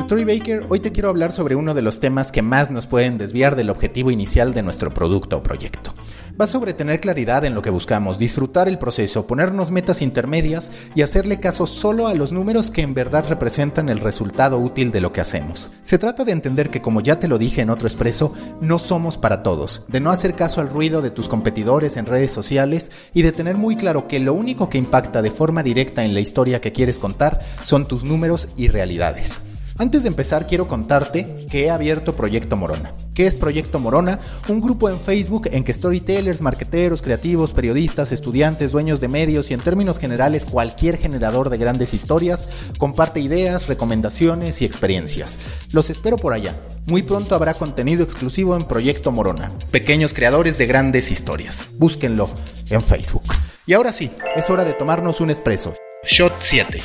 Storybaker, hoy te quiero hablar sobre uno de los temas que más nos pueden desviar del objetivo inicial de nuestro producto o proyecto. Va sobre tener claridad en lo que buscamos, disfrutar el proceso, ponernos metas intermedias y hacerle caso solo a los números que en verdad representan el resultado útil de lo que hacemos. Se trata de entender que, como ya te lo dije en otro expreso, no somos para todos, de no hacer caso al ruido de tus competidores en redes sociales y de tener muy claro que lo único que impacta de forma directa en la historia que quieres contar son tus números y realidades. Antes de empezar, quiero contarte que he abierto Proyecto Morona. ¿Qué es Proyecto Morona? Un grupo en Facebook en que storytellers, marqueteros, creativos, periodistas, estudiantes, dueños de medios y en términos generales cualquier generador de grandes historias comparte ideas, recomendaciones y experiencias. Los espero por allá. Muy pronto habrá contenido exclusivo en Proyecto Morona. Pequeños creadores de grandes historias. Búsquenlo en Facebook. Y ahora sí, es hora de tomarnos un espresso. Shot 7.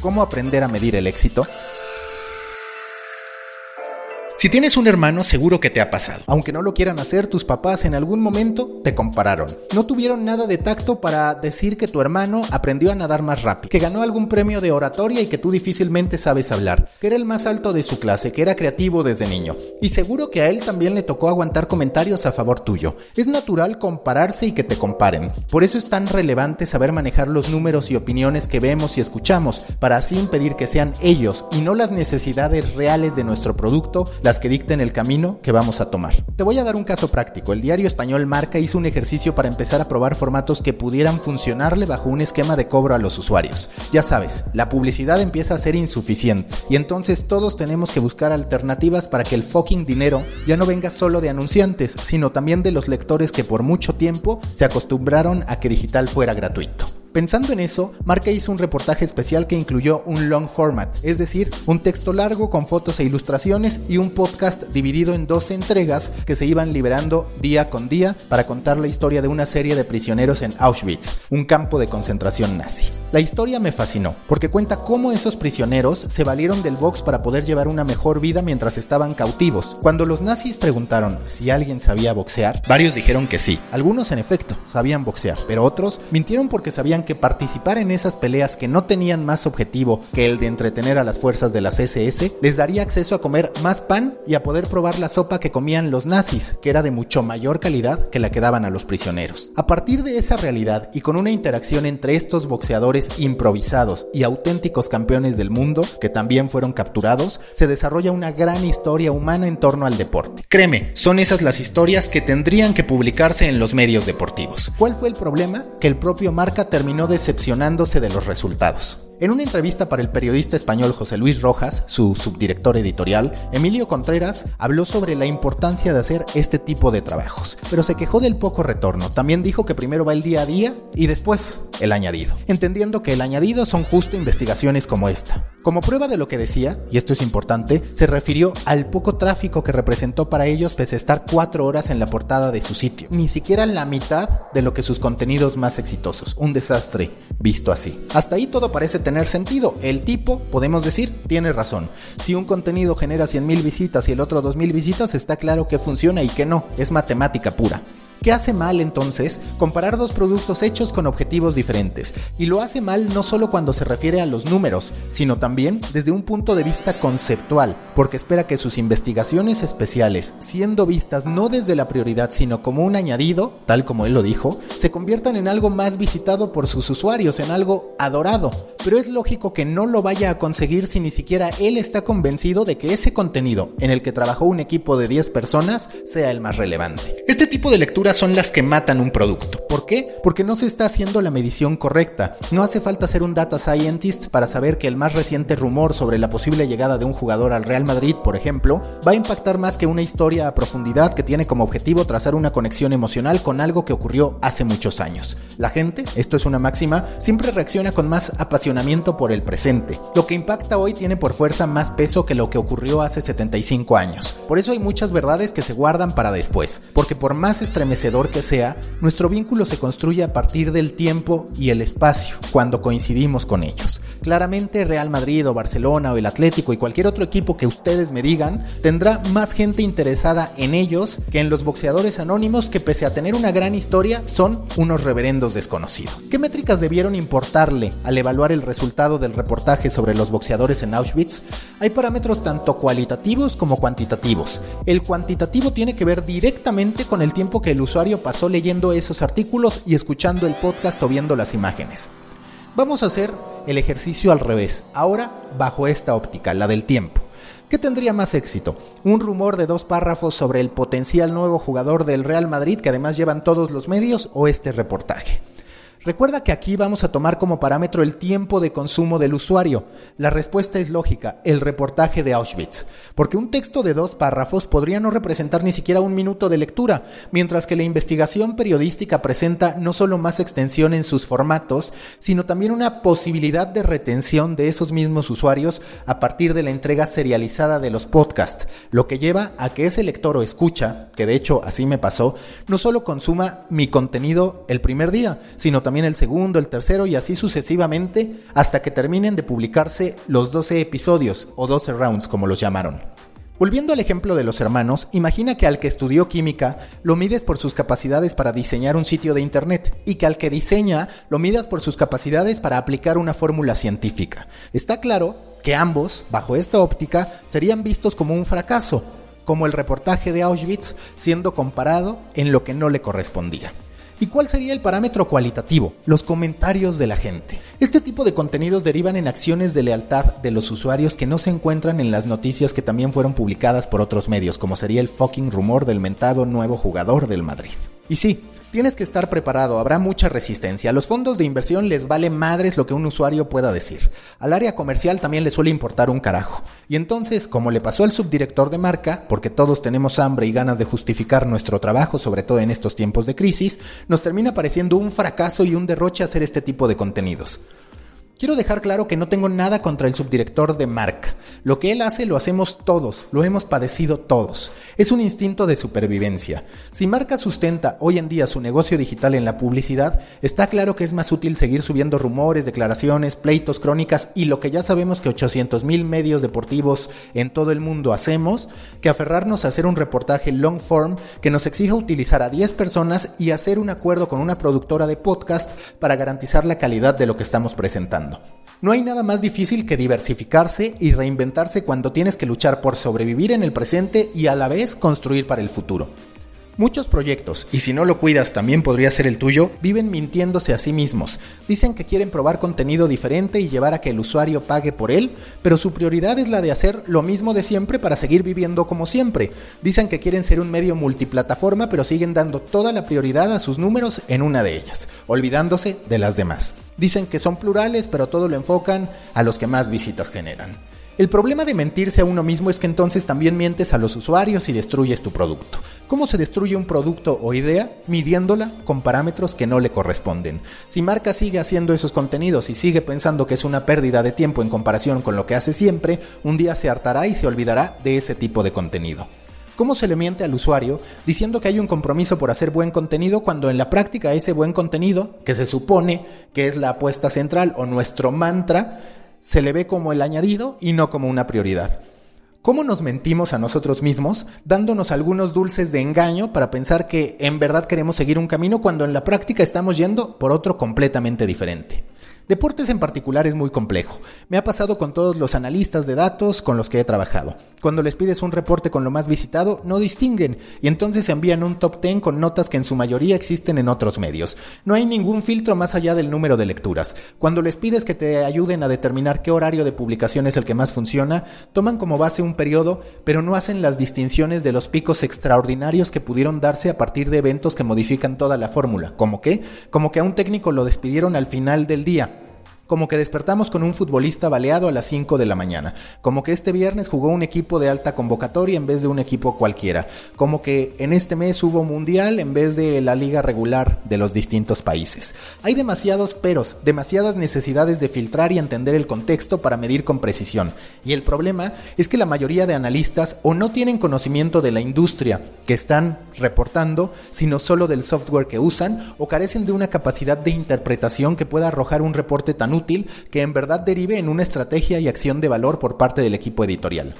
¿Cómo aprender a medir el éxito? Si tienes un hermano, seguro que te ha pasado. Aunque no lo quieran hacer, tus papás en algún momento te compararon. No tuvieron nada de tacto para decir que tu hermano aprendió a nadar más rápido, que ganó algún premio de oratoria y que tú difícilmente sabes hablar, que era el más alto de su clase, que era creativo desde niño. Y seguro que a él también le tocó aguantar comentarios a favor tuyo. Es natural compararse y que te comparen. Por eso es tan relevante saber manejar los números y opiniones que vemos y escuchamos, para así impedir que sean ellos y no las necesidades reales de nuestro producto que dicten el camino que vamos a tomar. Te voy a dar un caso práctico. El diario español Marca hizo un ejercicio para empezar a probar formatos que pudieran funcionarle bajo un esquema de cobro a los usuarios. Ya sabes, la publicidad empieza a ser insuficiente y entonces todos tenemos que buscar alternativas para que el fucking dinero ya no venga solo de anunciantes, sino también de los lectores que por mucho tiempo se acostumbraron a que digital fuera gratuito. Pensando en eso, Marca hizo un reportaje especial que incluyó un long format, es decir, un texto largo con fotos e ilustraciones y un podcast dividido en dos entregas que se iban liberando día con día para contar la historia de una serie de prisioneros en Auschwitz, un campo de concentración nazi. La historia me fascinó, porque cuenta cómo esos prisioneros se valieron del box para poder llevar una mejor vida mientras estaban cautivos. Cuando los nazis preguntaron si alguien sabía boxear, varios dijeron que sí. Algunos en efecto sabían boxear, pero otros mintieron porque sabían que participar en esas peleas que no tenían más objetivo que el de entretener a las fuerzas de las SS les daría acceso a comer más pan y a poder probar la sopa que comían los nazis, que era de mucho mayor calidad que la que daban a los prisioneros. A partir de esa realidad y con una interacción entre estos boxeadores improvisados y auténticos campeones del mundo, que también fueron capturados, se desarrolla una gran historia humana en torno al deporte. Créeme, son esas las historias que tendrían que publicarse en los medios deportivos. ¿Cuál fue el problema? Que el propio Marca terminó terminó decepcionándose de los resultados. En una entrevista para el periodista español José Luis Rojas, su subdirector editorial, Emilio Contreras habló sobre la importancia de hacer este tipo de trabajos, pero se quejó del poco retorno. También dijo que primero va el día a día y después el añadido, entendiendo que el añadido son justo investigaciones como esta. Como prueba de lo que decía, y esto es importante, se refirió al poco tráfico que representó para ellos pese a estar cuatro horas en la portada de su sitio, ni siquiera la mitad de lo que sus contenidos más exitosos. Un desastre visto así. Hasta ahí todo parece tener sentido. El tipo, podemos decir, tiene razón. Si un contenido genera 100.000 visitas y el otro 2.000 visitas, está claro que funciona y que no. Es matemática pura. ¿Qué hace mal entonces comparar dos productos hechos con objetivos diferentes? Y lo hace mal no solo cuando se refiere a los números, sino también desde un punto de vista conceptual, porque espera que sus investigaciones especiales, siendo vistas no desde la prioridad, sino como un añadido, tal como él lo dijo, se conviertan en algo más visitado por sus usuarios, en algo adorado. Pero es lógico que no lo vaya a conseguir si ni siquiera él está convencido de que ese contenido, en el que trabajó un equipo de 10 personas, sea el más relevante. Este tipo de lectura son las que matan un producto. ¿Por qué? Porque no se está haciendo la medición correcta. No hace falta ser un data scientist para saber que el más reciente rumor sobre la posible llegada de un jugador al Real Madrid, por ejemplo, va a impactar más que una historia a profundidad que tiene como objetivo trazar una conexión emocional con algo que ocurrió hace muchos años. La gente, esto es una máxima, siempre reacciona con más apasionamiento por el presente. Lo que impacta hoy tiene por fuerza más peso que lo que ocurrió hace 75 años. Por eso hay muchas verdades que se guardan para después, porque por más que sea, nuestro vínculo se construye a partir del tiempo y el espacio, cuando coincidimos con ellos. Claramente Real Madrid o Barcelona o el Atlético y cualquier otro equipo que ustedes me digan tendrá más gente interesada en ellos que en los boxeadores anónimos que pese a tener una gran historia son unos reverendos desconocidos. ¿Qué métricas debieron importarle al evaluar el resultado del reportaje sobre los boxeadores en Auschwitz? Hay parámetros tanto cualitativos como cuantitativos. El cuantitativo tiene que ver directamente con el tiempo que el usuario pasó leyendo esos artículos y escuchando el podcast o viendo las imágenes. Vamos a hacer el ejercicio al revés, ahora bajo esta óptica, la del tiempo. ¿Qué tendría más éxito? ¿Un rumor de dos párrafos sobre el potencial nuevo jugador del Real Madrid que además llevan todos los medios o este reportaje? Recuerda que aquí vamos a tomar como parámetro el tiempo de consumo del usuario. La respuesta es lógica, el reportaje de Auschwitz, porque un texto de dos párrafos podría no representar ni siquiera un minuto de lectura, mientras que la investigación periodística presenta no solo más extensión en sus formatos, sino también una posibilidad de retención de esos mismos usuarios a partir de la entrega serializada de los podcasts, lo que lleva a que ese lector o escucha, que de hecho así me pasó, no solo consuma mi contenido el primer día, sino también el segundo, el tercero y así sucesivamente hasta que terminen de publicarse los 12 episodios o 12 rounds como los llamaron. Volviendo al ejemplo de los hermanos, imagina que al que estudió química lo mides por sus capacidades para diseñar un sitio de internet y que al que diseña lo midas por sus capacidades para aplicar una fórmula científica. Está claro que ambos, bajo esta óptica, serían vistos como un fracaso, como el reportaje de Auschwitz siendo comparado en lo que no le correspondía. ¿Y cuál sería el parámetro cualitativo? Los comentarios de la gente. Este tipo de contenidos derivan en acciones de lealtad de los usuarios que no se encuentran en las noticias que también fueron publicadas por otros medios, como sería el fucking rumor del mentado nuevo jugador del Madrid. Y sí, Tienes que estar preparado, habrá mucha resistencia. A los fondos de inversión les vale madres lo que un usuario pueda decir. Al área comercial también le suele importar un carajo. Y entonces, como le pasó al subdirector de marca, porque todos tenemos hambre y ganas de justificar nuestro trabajo, sobre todo en estos tiempos de crisis, nos termina pareciendo un fracaso y un derroche hacer este tipo de contenidos. Quiero dejar claro que no tengo nada contra el subdirector de marca. Lo que él hace lo hacemos todos, lo hemos padecido todos. Es un instinto de supervivencia. Si marca sustenta hoy en día su negocio digital en la publicidad, está claro que es más útil seguir subiendo rumores, declaraciones, pleitos, crónicas y lo que ya sabemos que 800 mil medios deportivos en todo el mundo hacemos, que aferrarnos a hacer un reportaje long form que nos exija utilizar a 10 personas y hacer un acuerdo con una productora de podcast para garantizar la calidad de lo que estamos presentando. No hay nada más difícil que diversificarse y reinventarse cuando tienes que luchar por sobrevivir en el presente y a la vez construir para el futuro. Muchos proyectos, y si no lo cuidas también podría ser el tuyo, viven mintiéndose a sí mismos. Dicen que quieren probar contenido diferente y llevar a que el usuario pague por él, pero su prioridad es la de hacer lo mismo de siempre para seguir viviendo como siempre. Dicen que quieren ser un medio multiplataforma, pero siguen dando toda la prioridad a sus números en una de ellas, olvidándose de las demás. Dicen que son plurales, pero todo lo enfocan a los que más visitas generan. El problema de mentirse a uno mismo es que entonces también mientes a los usuarios y destruyes tu producto. ¿Cómo se destruye un producto o idea? Midiéndola con parámetros que no le corresponden. Si marca sigue haciendo esos contenidos y sigue pensando que es una pérdida de tiempo en comparación con lo que hace siempre, un día se hartará y se olvidará de ese tipo de contenido. ¿Cómo se le miente al usuario diciendo que hay un compromiso por hacer buen contenido cuando en la práctica ese buen contenido, que se supone que es la apuesta central o nuestro mantra, se le ve como el añadido y no como una prioridad. ¿Cómo nos mentimos a nosotros mismos dándonos algunos dulces de engaño para pensar que en verdad queremos seguir un camino cuando en la práctica estamos yendo por otro completamente diferente? Deportes en particular es muy complejo. Me ha pasado con todos los analistas de datos con los que he trabajado. Cuando les pides un reporte con lo más visitado, no distinguen y entonces envían un top 10 con notas que en su mayoría existen en otros medios. No hay ningún filtro más allá del número de lecturas. Cuando les pides que te ayuden a determinar qué horario de publicación es el que más funciona, toman como base un periodo, pero no hacen las distinciones de los picos extraordinarios que pudieron darse a partir de eventos que modifican toda la fórmula. ¿Como qué? Como que a un técnico lo despidieron al final del día como que despertamos con un futbolista baleado a las 5 de la mañana, como que este viernes jugó un equipo de alta convocatoria en vez de un equipo cualquiera, como que en este mes hubo mundial en vez de la liga regular de los distintos países. Hay demasiados peros, demasiadas necesidades de filtrar y entender el contexto para medir con precisión, y el problema es que la mayoría de analistas o no tienen conocimiento de la industria que están reportando, sino solo del software que usan, o carecen de una capacidad de interpretación que pueda arrojar un reporte tan útil que en verdad derive en una estrategia y acción de valor por parte del equipo editorial.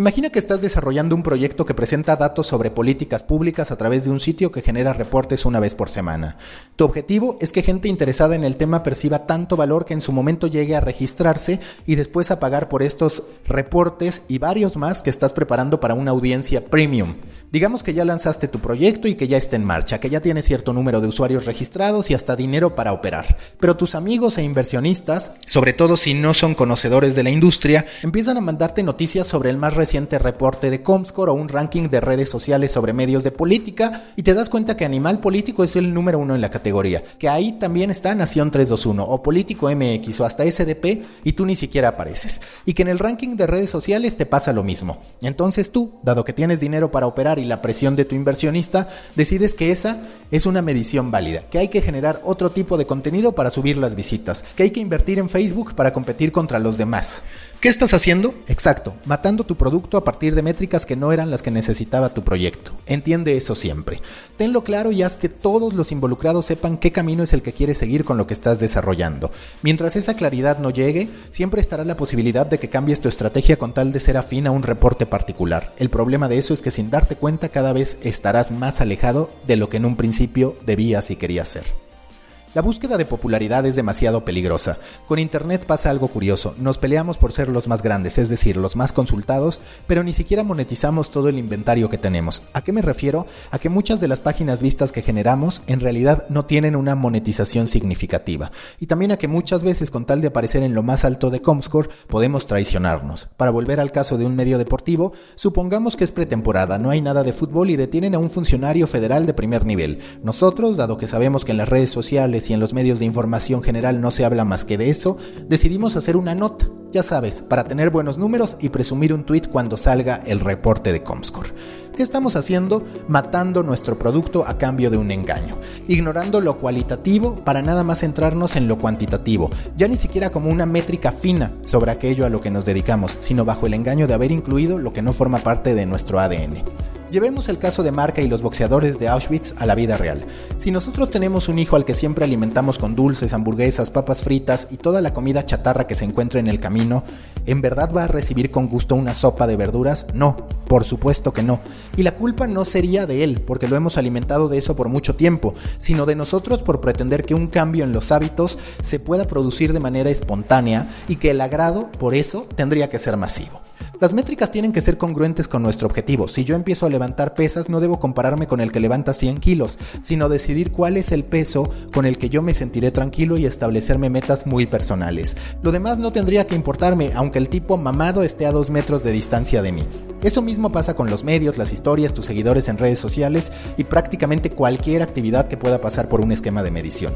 Imagina que estás desarrollando un proyecto que presenta datos sobre políticas públicas a través de un sitio que genera reportes una vez por semana. Tu objetivo es que gente interesada en el tema perciba tanto valor que en su momento llegue a registrarse y después a pagar por estos reportes y varios más que estás preparando para una audiencia premium. Digamos que ya lanzaste tu proyecto y que ya está en marcha, que ya tienes cierto número de usuarios registrados y hasta dinero para operar. Pero tus amigos e inversionistas, sobre todo si no son conocedores de la industria, empiezan a mandarte noticias sobre el más reciente reporte de Comscore o un ranking de redes sociales sobre medios de política y te das cuenta que Animal Político es el número uno en la categoría, que ahí también está Nación 321 o Político MX o hasta SDP y tú ni siquiera apareces. Y que en el ranking de redes sociales te pasa lo mismo. Entonces tú, dado que tienes dinero para operar y la presión de tu inversionista, decides que esa es una medición válida, que hay que generar otro tipo de contenido para subir las visitas, que hay que invertir en Facebook para competir contra los demás. ¿Qué estás haciendo? Exacto, matando tu producto a partir de métricas que no eran las que necesitaba tu proyecto. Entiende eso siempre. Tenlo claro y haz que todos los involucrados sepan qué camino es el que quieres seguir con lo que estás desarrollando. Mientras esa claridad no llegue, siempre estará la posibilidad de que cambies tu estrategia con tal de ser afín a un reporte particular. El problema de eso es que sin darte cuenta cada vez estarás más alejado de lo que en un principio debías y querías ser. La búsqueda de popularidad es demasiado peligrosa. Con Internet pasa algo curioso. Nos peleamos por ser los más grandes, es decir, los más consultados, pero ni siquiera monetizamos todo el inventario que tenemos. ¿A qué me refiero? A que muchas de las páginas vistas que generamos en realidad no tienen una monetización significativa. Y también a que muchas veces con tal de aparecer en lo más alto de Comscore podemos traicionarnos. Para volver al caso de un medio deportivo, supongamos que es pretemporada, no hay nada de fútbol y detienen a un funcionario federal de primer nivel. Nosotros, dado que sabemos que en las redes sociales y en los medios de información general no se habla más que de eso, decidimos hacer una nota, ya sabes, para tener buenos números y presumir un tweet cuando salga el reporte de Comscore. ¿Qué estamos haciendo? Matando nuestro producto a cambio de un engaño, ignorando lo cualitativo para nada más centrarnos en lo cuantitativo, ya ni siquiera como una métrica fina sobre aquello a lo que nos dedicamos, sino bajo el engaño de haber incluido lo que no forma parte de nuestro ADN. Llevemos el caso de Marca y los boxeadores de Auschwitz a la vida real. Si nosotros tenemos un hijo al que siempre alimentamos con dulces, hamburguesas, papas fritas y toda la comida chatarra que se encuentra en el camino, ¿en verdad va a recibir con gusto una sopa de verduras? No, por supuesto que no. Y la culpa no sería de él, porque lo hemos alimentado de eso por mucho tiempo, sino de nosotros por pretender que un cambio en los hábitos se pueda producir de manera espontánea y que el agrado, por eso, tendría que ser masivo. Las métricas tienen que ser congruentes con nuestro objetivo. Si yo empiezo a levantar pesas, no debo compararme con el que levanta 100 kilos, sino decidir cuál es el peso con el que yo me sentiré tranquilo y establecerme metas muy personales. Lo demás no tendría que importarme, aunque el tipo mamado esté a dos metros de distancia de mí. Eso mismo pasa con los medios, las historias, tus seguidores en redes sociales y prácticamente cualquier actividad que pueda pasar por un esquema de medición.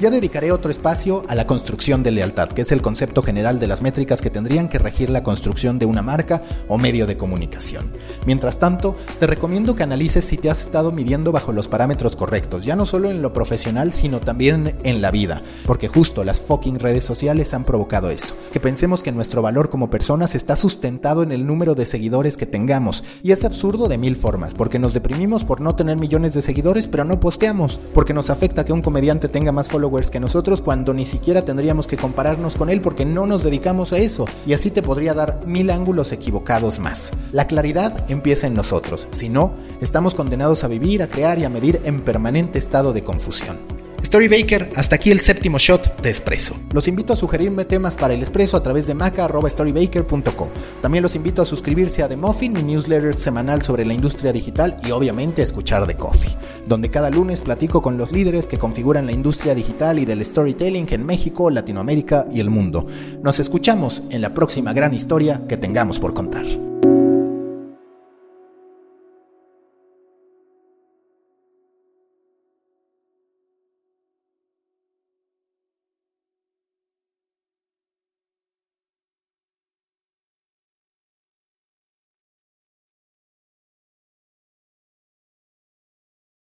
Ya dedicaré otro espacio a la construcción de lealtad, que es el concepto general de las métricas que tendrían que regir la construcción de una marca o medio de comunicación. Mientras tanto, te recomiendo que analices si te has estado midiendo bajo los parámetros correctos, ya no solo en lo profesional, sino también en la vida, porque justo las fucking redes sociales han provocado eso, que pensemos que nuestro valor como personas está sustentado en el número de seguidores que tengamos, y es absurdo de mil formas, porque nos deprimimos por no tener millones de seguidores, pero no posteamos, porque nos afecta que un comediante tenga más followers que nosotros cuando ni siquiera tendríamos que compararnos con él porque no nos dedicamos a eso. Y así te podría dar mil ángulos equivocados más. La claridad empieza en nosotros. Si no, estamos condenados a vivir, a crear y a medir en permanente estado de confusión. Storybaker, hasta aquí el séptimo shot de Espresso. Los invito a sugerirme temas para el Espresso a través de maca.storybaker.com. También los invito a suscribirse a The Muffin, mi newsletter semanal sobre la industria digital y obviamente a escuchar The Coffee, donde cada lunes platico con los líderes que configuran la industria digital y del storytelling en México, Latinoamérica y el mundo. Nos escuchamos en la próxima gran historia que tengamos por contar.